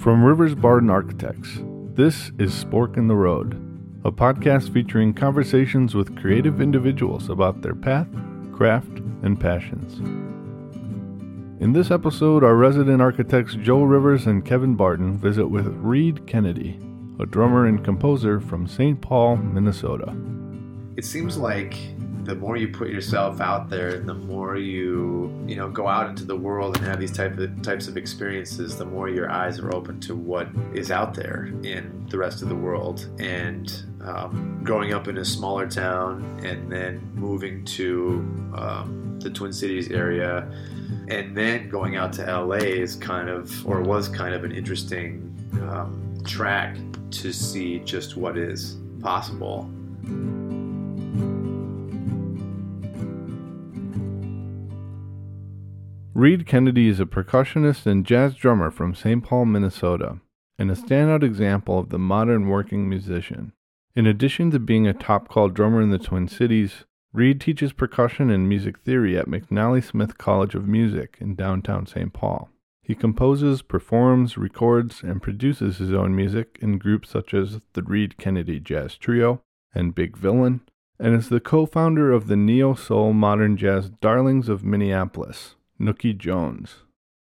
From Rivers Barden Architects, this is Spork in the Road, a podcast featuring conversations with creative individuals about their path, craft, and passions. In this episode, our resident architects Joe Rivers and Kevin Barden visit with Reed Kennedy, a drummer and composer from St. Paul, Minnesota. It seems like the more you put yourself out there, and the more you you know go out into the world and have these type of types of experiences, the more your eyes are open to what is out there in the rest of the world. And um, growing up in a smaller town and then moving to um, the Twin Cities area, and then going out to LA is kind of or was kind of an interesting um, track to see just what is possible. Reed Kennedy is a percussionist and jazz drummer from St. Paul, Minnesota, and a standout example of the modern working musician. In addition to being a top call drummer in the Twin Cities, Reed teaches percussion and music theory at McNally Smith College of Music in downtown St. Paul. He composes, performs, records, and produces his own music in groups such as the Reed Kennedy Jazz Trio and Big Villain, and is the co founder of the neo soul modern jazz Darlings of Minneapolis, Nooky Jones.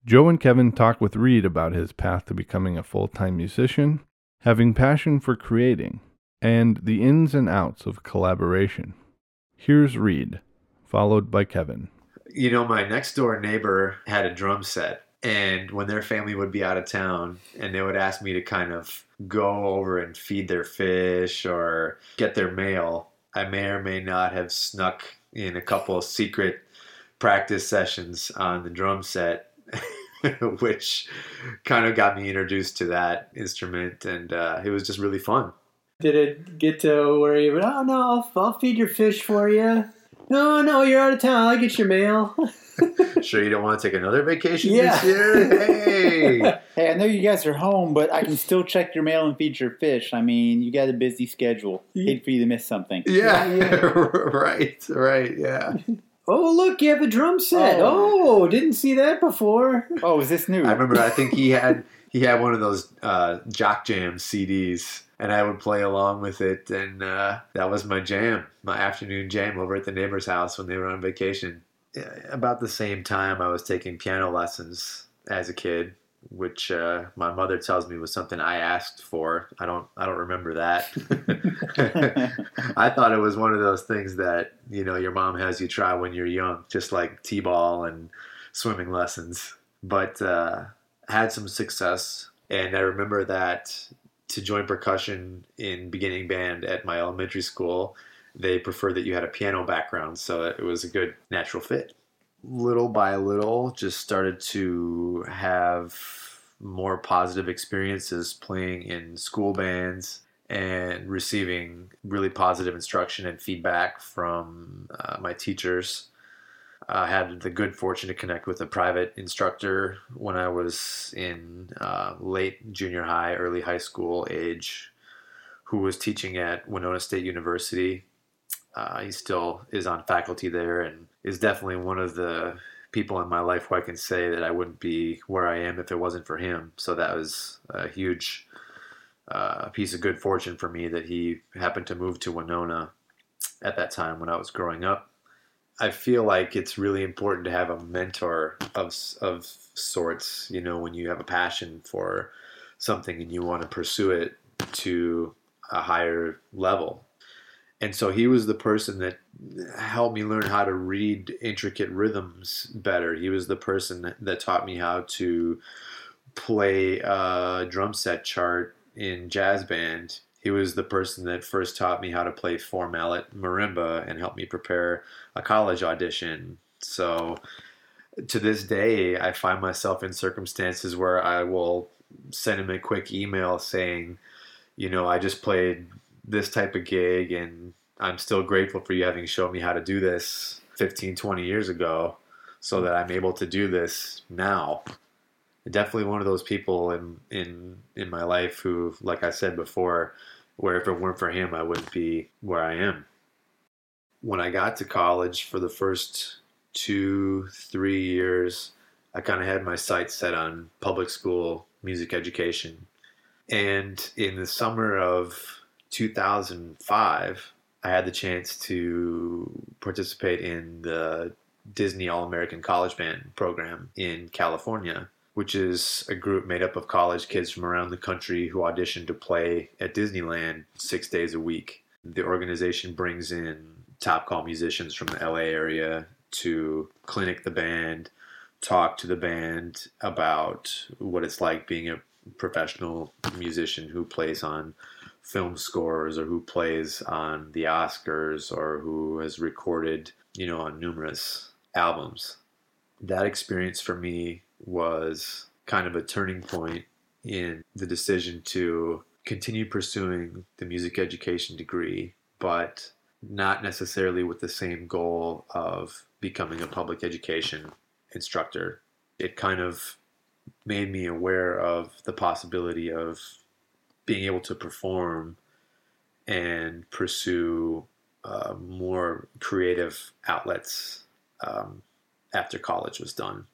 Joe and Kevin talk with Reed about his path to becoming a full time musician, having passion for creating, and the ins and outs of collaboration. Here's Reed, followed by Kevin. You know, my next door neighbor had a drum set, and when their family would be out of town and they would ask me to kind of go over and feed their fish or get their mail, I may or may not have snuck in a couple secret practice sessions on the drum set, which kind of got me introduced to that instrument, and uh, it was just really fun. Did it get to where you? Went, oh no, I'll, I'll feed your fish for you. No, no, you're out of town. I'll get your mail. sure, you don't want to take another vacation Yeah. this year? Hey, Hey, I know you guys are home, but I can still check your mail and feed your fish. I mean, you got a busy schedule. Hate for you to miss something. yeah, Yeah, right, right, yeah. Oh look, you have a drum set. Oh. Oh, didn't see that before. Oh, is this new? I remember. I think he had he had one of those uh, Jock Jam CDs, and I would play along with it, and uh, that was my jam, my afternoon jam over at the neighbor's house when they were on vacation. About the same time, I was taking piano lessons as a kid, which uh, my mother tells me was something I asked for. I don't I don't remember that. I thought it was one of those things that you know your mom has you try when you're young, just like t-ball and swimming lessons. But uh, had some success, and I remember that to join percussion in beginning band at my elementary school, they preferred that you had a piano background, so it was a good natural fit. Little by little, just started to have more positive experiences playing in school bands and receiving really positive instruction and feedback from uh, my teachers. I had the good fortune to connect with a private instructor when I was in uh, late junior high, early high school age, who was teaching at Winona State University. Uh, he still is on faculty there and is definitely one of the people in my life who I can say that I wouldn't be where I am if it wasn't for him. So that was a huge uh, piece of good fortune for me that he happened to move to Winona at that time when I was growing up. I feel like it's really important to have a mentor of of sorts. You know, when you have a passion for something and you want to pursue it to a higher level. And so he was the person that helped me learn how to read intricate rhythms better. He was the person that taught me how to play a drum set chart in jazz band. He was the person that first taught me how to play four mallet marimba and helped me prepare a college audition. So to this day, I find myself in circumstances where I will send him a quick email saying, you know, I just played this type of gig and I'm still grateful for you having shown me how to do this 15, 20 years ago so that I'm able to do this now. Definitely one of those people in, in, in my life who, like I said before, where if it weren't for him, I wouldn't be where I am. When I got to college for the first two, three years, I kind of had my sights set on public school music education. And in the summer of 2005, I had the chance to participate in the Disney All American College Band program in California, which is a group made up of college kids from around the country who audition to play at Disneyland six days a week. The organization brings in top call musicians from the LA area to clinic the band, talk to the band about what it's like being a professional musician who plays on film scores or who plays on the Oscars or who has recorded, you know, on numerous albums. That experience for me was kind of a turning point in the decision to continue pursuing the music education degree, but not necessarily with the same goal of becoming a public education instructor. It kind of made me aware of the possibility of being able to perform and pursue uh, more creative outlets um, after college was done.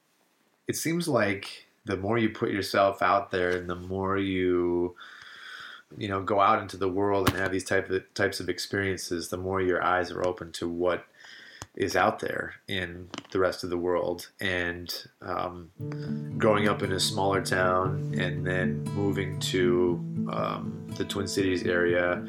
It seems like the more you put yourself out there and the more you you know go out into the world and have these type of types of experiences the more your eyes are open to what is out there in the rest of the world. And um, growing up in a smaller town and then moving to um, the Twin Cities area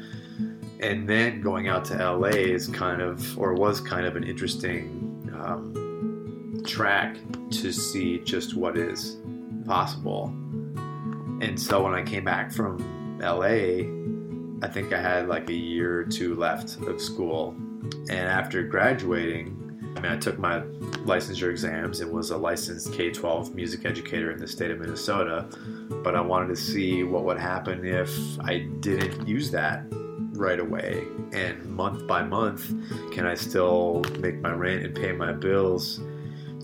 and then going out to LA is kind of, or was kind of an interesting um, track to see just what is possible. And so when I came back from LA, I think I had like a year or two left of school and after graduating, I mean, I took my licensure exams and was a licensed K 12 music educator in the state of Minnesota. But I wanted to see what would happen if I didn't use that right away. And month by month, can I still make my rent and pay my bills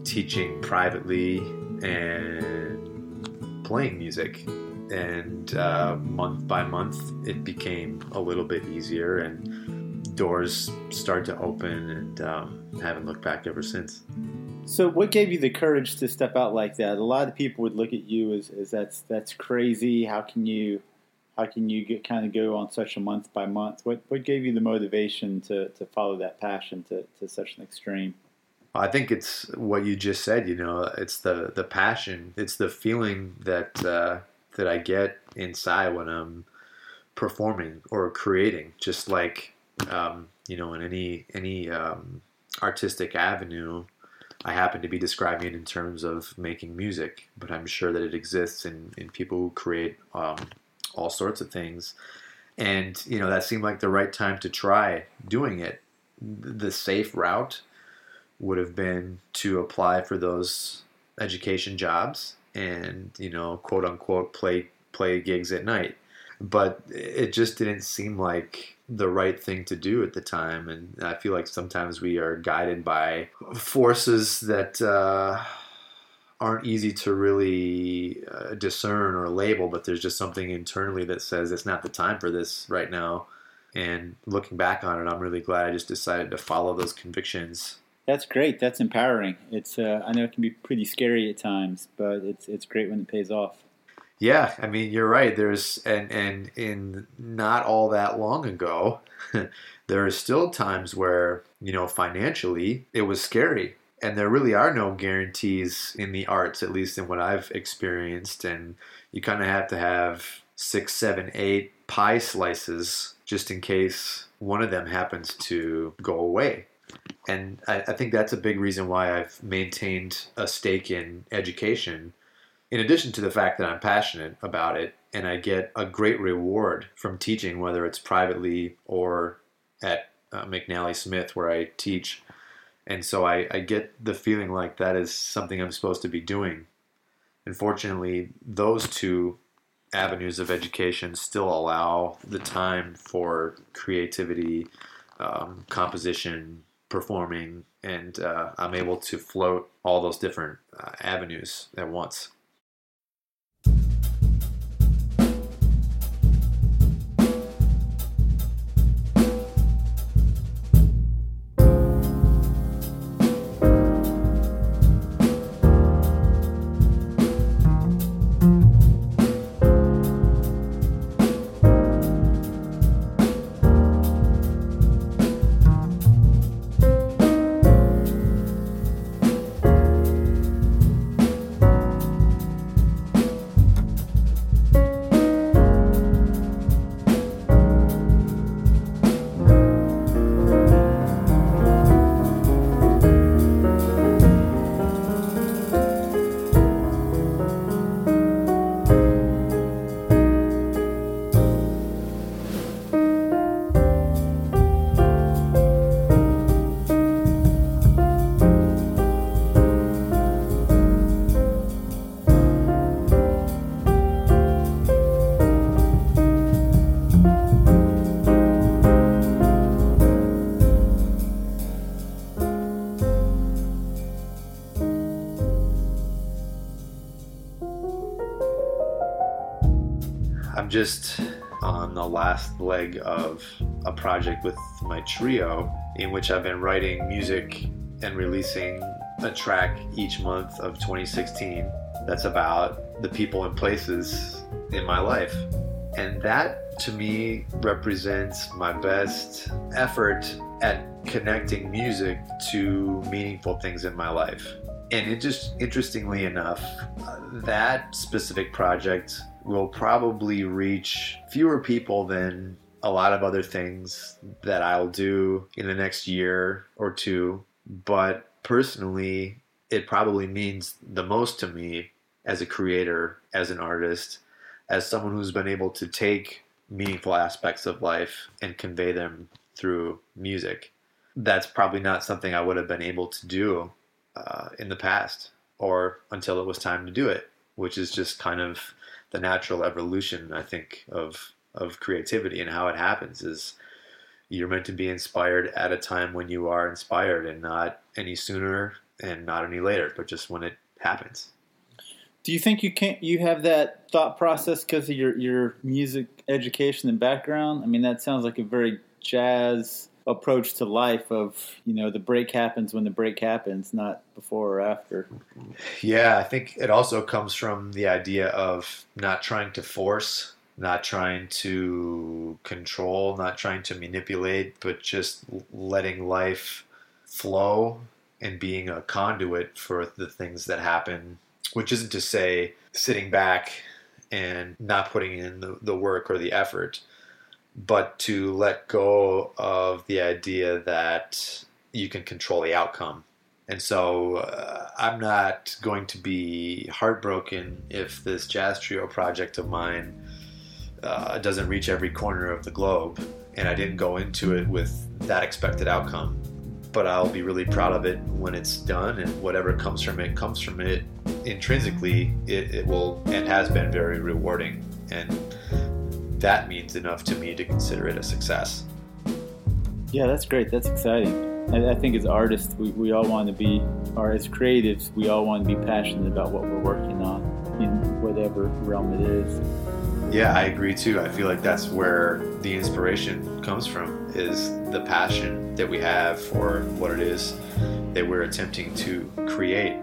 teaching privately and playing music? And uh, month by month, it became a little bit easier. And doors start to open and um, haven't looked back ever since. So, what gave you the courage to step out like that? A lot of people would look at you as, as that's that's crazy. How can you how can you get kind of go on such a month by month? What what gave you the motivation to, to follow that passion to, to such an extreme? I think it's what you just said. You know, it's the the passion. It's the feeling that uh, that I get inside when I'm performing or creating. Just like um, you know, in any any um, artistic avenue, I happen to be describing it in terms of making music, but I'm sure that it exists in, in people who create um, all sorts of things. And, you know, that seemed like the right time to try doing it. The safe route would have been to apply for those education jobs and, you know, quote unquote, play play gigs at night. But it just didn't seem like the right thing to do at the time. And I feel like sometimes we are guided by forces that uh, aren't easy to really uh, discern or label, but there's just something internally that says it's not the time for this right now. And looking back on it, I'm really glad I just decided to follow those convictions. That's great. That's empowering. It's uh, I know it can be pretty scary at times, but it's it's great when it pays off. Yeah, I mean you're right. There's and and in not all that long ago, there are still times where you know financially it was scary, and there really are no guarantees in the arts, at least in what I've experienced. And you kind of have to have six, seven, eight pie slices just in case one of them happens to go away. And I, I think that's a big reason why I've maintained a stake in education in addition to the fact that I'm passionate about it and I get a great reward from teaching, whether it's privately or at uh, McNally Smith where I teach. And so I, I get the feeling like that is something I'm supposed to be doing. Unfortunately, those two avenues of education still allow the time for creativity, um, composition, performing, and uh, I'm able to float all those different uh, avenues at once. I'm just on the last leg of a project with my trio in which I've been writing music and releasing a track each month of 2016 that's about the people and places in my life. And that to me represents my best effort at connecting music to meaningful things in my life. And it just interestingly enough, that specific project will probably reach fewer people than a lot of other things that I'll do in the next year or two. But personally, it probably means the most to me as a creator, as an artist, as someone who's been able to take meaningful aspects of life and convey them through music. That's probably not something I would have been able to do uh, in the past or until it was time to do it, which is just kind of the natural evolution, I think, of of creativity and how it happens is you're meant to be inspired at a time when you are inspired and not any sooner and not any later, but just when it happens. Do you think you can't? You have that thought process because of your your music education and background. I mean, that sounds like a very jazz approach to life. Of you know, the break happens when the break happens, not before or after. Yeah, I think it also comes from the idea of not trying to force, not trying to control, not trying to manipulate, but just letting life flow and being a conduit for the things that happen which isn't to say sitting back and not putting in the, the work or the effort, but to let go of the idea that you can control the outcome. And so uh, I'm not going to be heartbroken if this jazz trio project of mine uh, doesn't reach every corner of the globe and I didn't go into it with that expected outcome but I'll be really proud of it when it's done, and whatever comes from it comes from it. Intrinsically, it, it will and has been very rewarding, and that means enough to me to consider it a success. Yeah, that's great. That's exciting. I, I think as artists, we, we all want to be, or as creatives, we all want to be passionate about what we're working on in whatever realm it is. Yeah, I agree too. I feel like that's where the inspiration comes from is the passion that we have for what it is that we're attempting to create.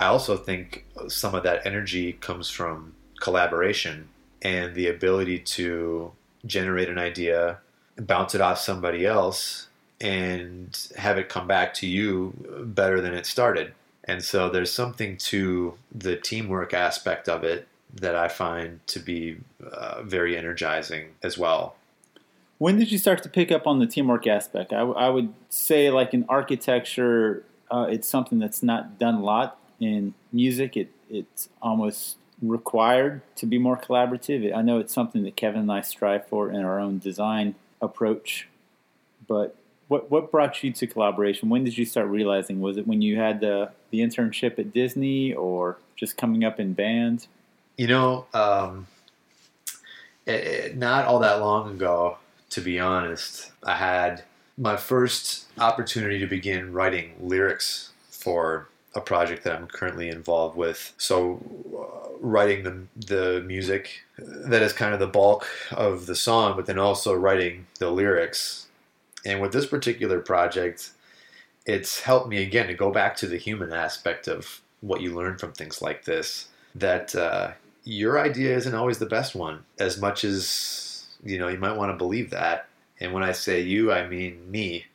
I also think some of that energy comes from collaboration and the ability to generate an idea, bounce it off somebody else, and have it come back to you better than it started. And so there's something to the teamwork aspect of it that I find to be uh, very energizing as well. When did you start to pick up on the teamwork aspect? I, w- I would say, like in architecture, uh, it's something that's not done a lot in music, it it's almost required to be more collaborative. I know it's something that Kevin and I strive for in our own design approach. But what what brought you to collaboration? When did you start realizing? Was it when you had the the internship at Disney, or just coming up in bands? You know, um, it, it, not all that long ago, to be honest, I had my first opportunity to begin writing lyrics for a project that I'm currently involved with. So, uh, writing the the music that is kind of the bulk of the song, but then also writing the lyrics. And with this particular project, it's helped me again to go back to the human aspect of what you learn from things like this. That uh, your idea isn't always the best one, as much as you know you might want to believe that. And when I say you, I mean me.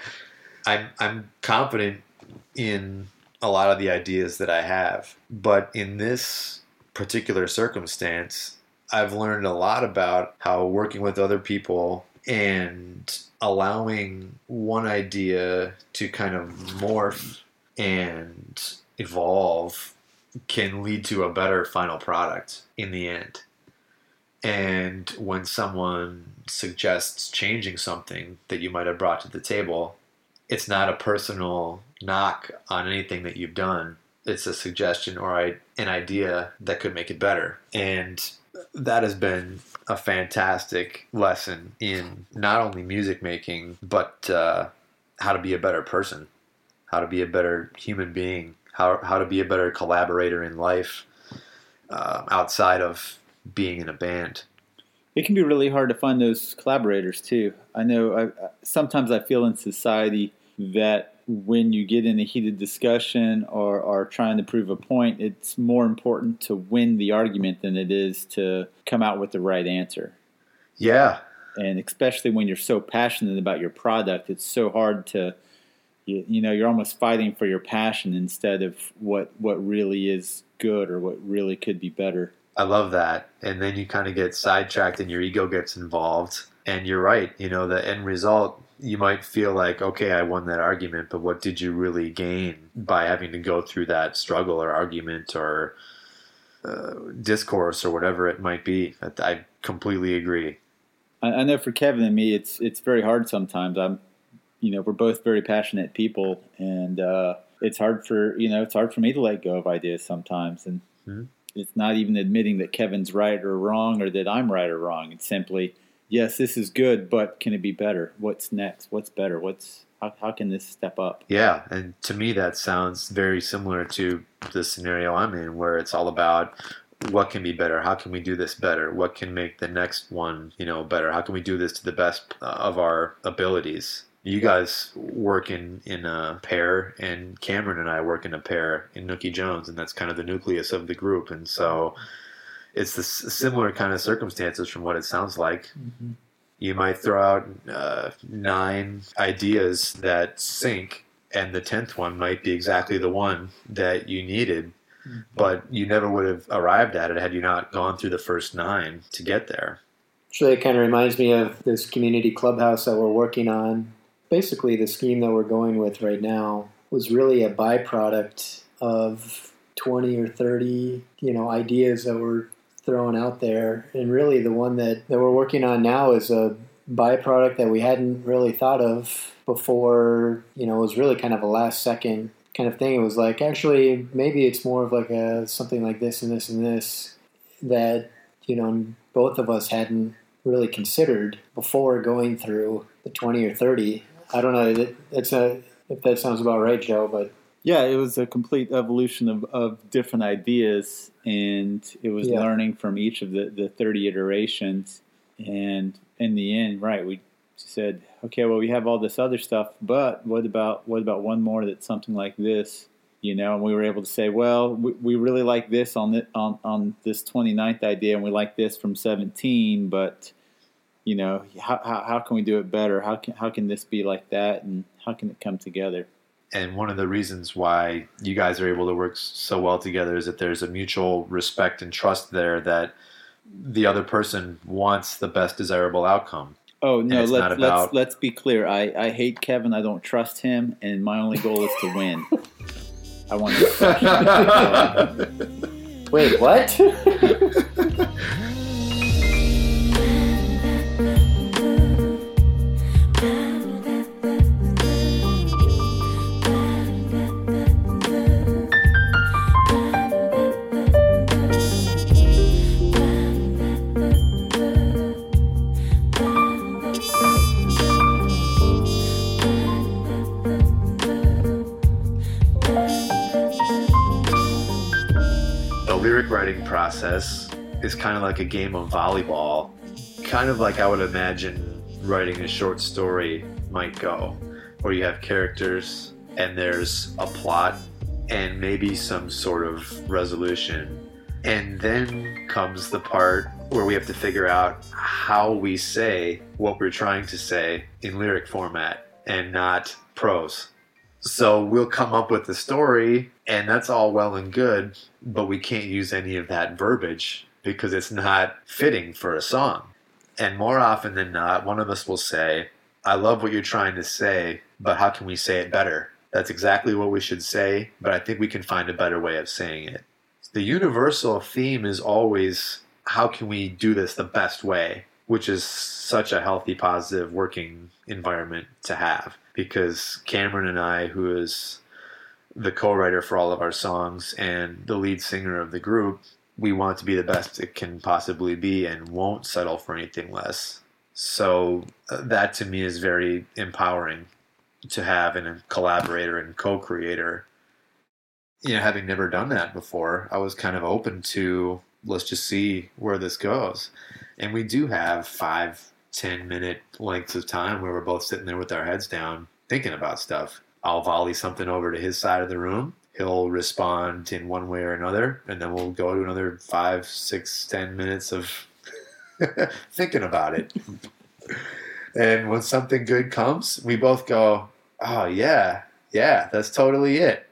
I'm I'm confident in a lot of the ideas that I have. But in this particular circumstance, I've learned a lot about how working with other people and allowing one idea to kind of morph and evolve can lead to a better final product in the end. And when someone suggests changing something that you might have brought to the table, it's not a personal knock on anything that you've done. It's a suggestion or an idea that could make it better. And that has been a fantastic lesson in not only music making, but uh, how to be a better person, how to be a better human being, how, how to be a better collaborator in life uh, outside of being in a band. It can be really hard to find those collaborators too. I know I, sometimes I feel in society that when you get in a heated discussion or are trying to prove a point, it's more important to win the argument than it is to come out with the right answer. Yeah. And especially when you're so passionate about your product, it's so hard to, you, you know, you're almost fighting for your passion instead of what, what really is good or what really could be better. I love that. And then you kind of get sidetracked and your ego gets involved. And you're right. You know, the end result you might feel like, okay, I won that argument, but what did you really gain by having to go through that struggle or argument or uh, discourse or whatever it might be? I completely agree. I, know for Kevin and me, it's it's very hard sometimes. I'm, you know, we're both very passionate people, and uh, it's hard for you know it's hard for me to let go of ideas sometimes, and mm-hmm. it's not even admitting that Kevin's right or wrong or that I'm right or wrong. It's simply yes, this is good, but can it be better? What's next? What's better? What's how, how can this step up? Yeah, and to me that sounds very similar to the scenario I'm in, where it's all about what can be better how can we do this better what can make the next one you know better how can we do this to the best uh, of our abilities you guys work in in a pair and cameron and i work in a pair in Nooky Jones and that's kind of the nucleus of the group and so it's the similar kind of circumstances from what it sounds like. Mm-hmm. You might throw out uh, nine ideas that sync, and the tenth one might be exactly the one that you needed, mm-hmm. but you never would have arrived at it had you not gone through the first nine to get there. Actually, it kind of reminds me of this community clubhouse that we're working on. Basically, the scheme that we're going with right now was really a byproduct of 20 or 30 you know ideas that were thrown out there. And really, the one that, that we're working on now is a byproduct that we hadn't really thought of before. You know, it was really kind of a last second kind of thing. It was like, actually, maybe it's more of like a something like this and this and this that, you know, both of us hadn't really considered before going through the 20 or 30. I don't know. It's a, if that sounds about right, Joe, but yeah, it was a complete evolution of, of different ideas, and it was yeah. learning from each of the, the 30 iterations. And in the end, right, we said, okay, well, we have all this other stuff, but what about what about one more that's something like this? You know, and we were able to say, well, we, we really like this on, the, on on this 29th idea, and we like this from 17, but you know, how, how, how can we do it better? How can how can this be like that, and how can it come together? And one of the reasons why you guys are able to work so well together is that there's a mutual respect and trust there that the other person wants the best desirable outcome. Oh no, let's, about... let's let's be clear. I, I hate Kevin. I don't trust him, and my only goal is to win. I want to. Wait, what? process is kind of like a game of volleyball, kind of like I would imagine writing a short story might go, where you have characters and there's a plot and maybe some sort of resolution. And then comes the part where we have to figure out how we say what we're trying to say in lyric format and not prose. So we'll come up with the story, and that's all well and good, but we can't use any of that verbiage because it's not fitting for a song. And more often than not, one of us will say, I love what you're trying to say, but how can we say it better? That's exactly what we should say, but I think we can find a better way of saying it. The universal theme is always how can we do this the best way, which is such a healthy, positive working environment to have. Because Cameron and I, who is the co-writer for all of our songs and the lead singer of the group, we want to be the best it can possibly be and won't settle for anything less. So uh, that to me is very empowering to have in a collaborator and co-creator. You know, having never done that before, I was kind of open to let's just see where this goes. And we do have five, ten minute lengths of time where we're both sitting there with our heads down thinking about stuff. I'll volley something over to his side of the room. He'll respond in one way or another, and then we'll go to another five, six, ten minutes of thinking about it. and when something good comes, we both go, "Oh yeah, yeah, that's totally it,"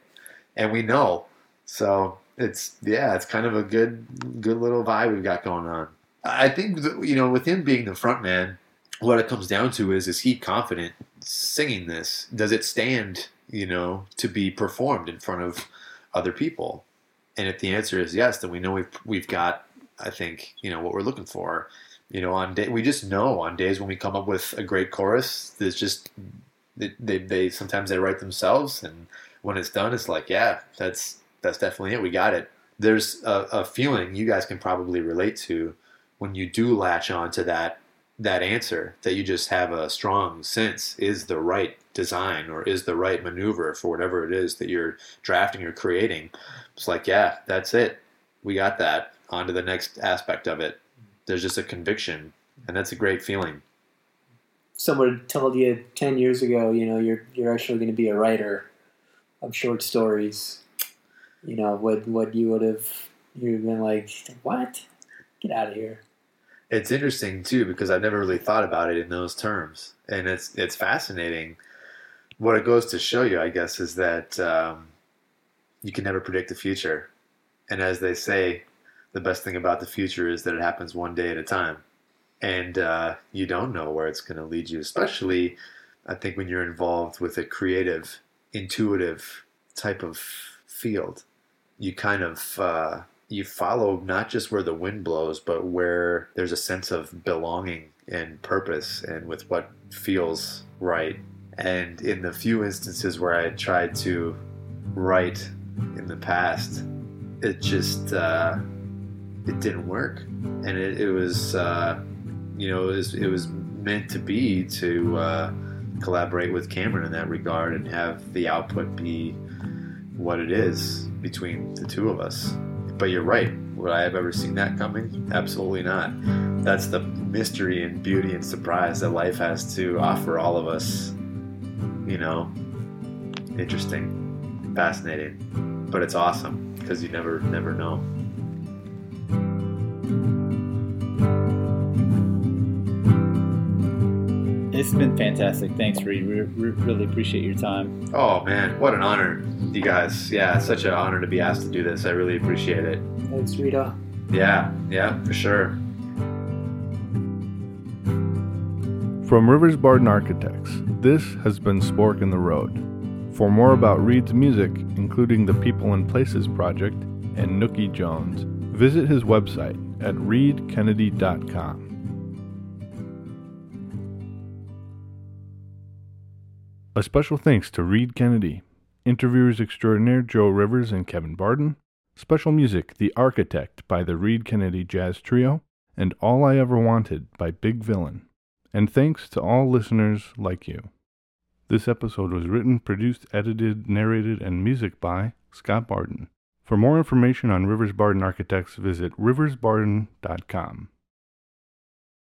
and we know. So it's yeah, it's kind of a good, good little vibe we've got going on. I think that, you know, with him being the front man, what it comes down to is: is he confident singing this? Does it stand, you know, to be performed in front of other people? And if the answer is yes, then we know we've we've got, I think, you know, what we're looking for. You know, on day we just know on days when we come up with a great chorus, there's just they, they, they sometimes they write themselves, and when it's done, it's like, yeah, that's that's definitely it. We got it. There's a, a feeling you guys can probably relate to when you do latch on to that that answer that you just have a strong sense is the right design or is the right maneuver for whatever it is that you're drafting or creating. It's like, yeah, that's it. We got that. On to the next aspect of it. There's just a conviction, and that's a great feeling. Someone told you ten years ago, you know, you're you're actually going to be a writer of short stories. You know, what what you would have you've been like, what? Get out of here it's interesting too because I've never really thought about it in those terms, and it's it's fascinating. What it goes to show you, I guess, is that um, you can never predict the future, and as they say, the best thing about the future is that it happens one day at a time, and uh, you don't know where it's going to lead you. Especially, I think when you're involved with a creative, intuitive type of field, you kind of uh, you follow not just where the wind blows, but where there's a sense of belonging and purpose and with what feels right. And in the few instances where I tried to write in the past, it just uh, it didn't work, and it, it was uh, you know it was it was meant to be to uh, collaborate with Cameron in that regard and have the output be what it is between the two of us but you're right. Would I have ever seen that coming? Absolutely not. That's the mystery and beauty and surprise that life has to offer all of us. You know, interesting, fascinating, but it's awesome because you never, never know. It's been fantastic. Thanks, Reed. We really appreciate your time. Oh man, what an honor, you guys. Yeah, it's such an honor to be asked to do this. I really appreciate it. Thanks, Rita. Yeah, yeah, for sure. From Rivers Barden Architects, this has been Spork in the Road. For more about Reed's music, including the People and Places project and Nooky Jones, visit his website at reedkennedy.com. A special thanks to Reed Kennedy, interviewers extraordinaire Joe Rivers and Kevin Barden, special music The Architect by the Reed Kennedy Jazz Trio, and All I Ever Wanted by Big Villain. And thanks to all listeners like you. This episode was written, produced, edited, narrated, and music by Scott Barden. For more information on Rivers Barden Architects, visit riversbarden.com.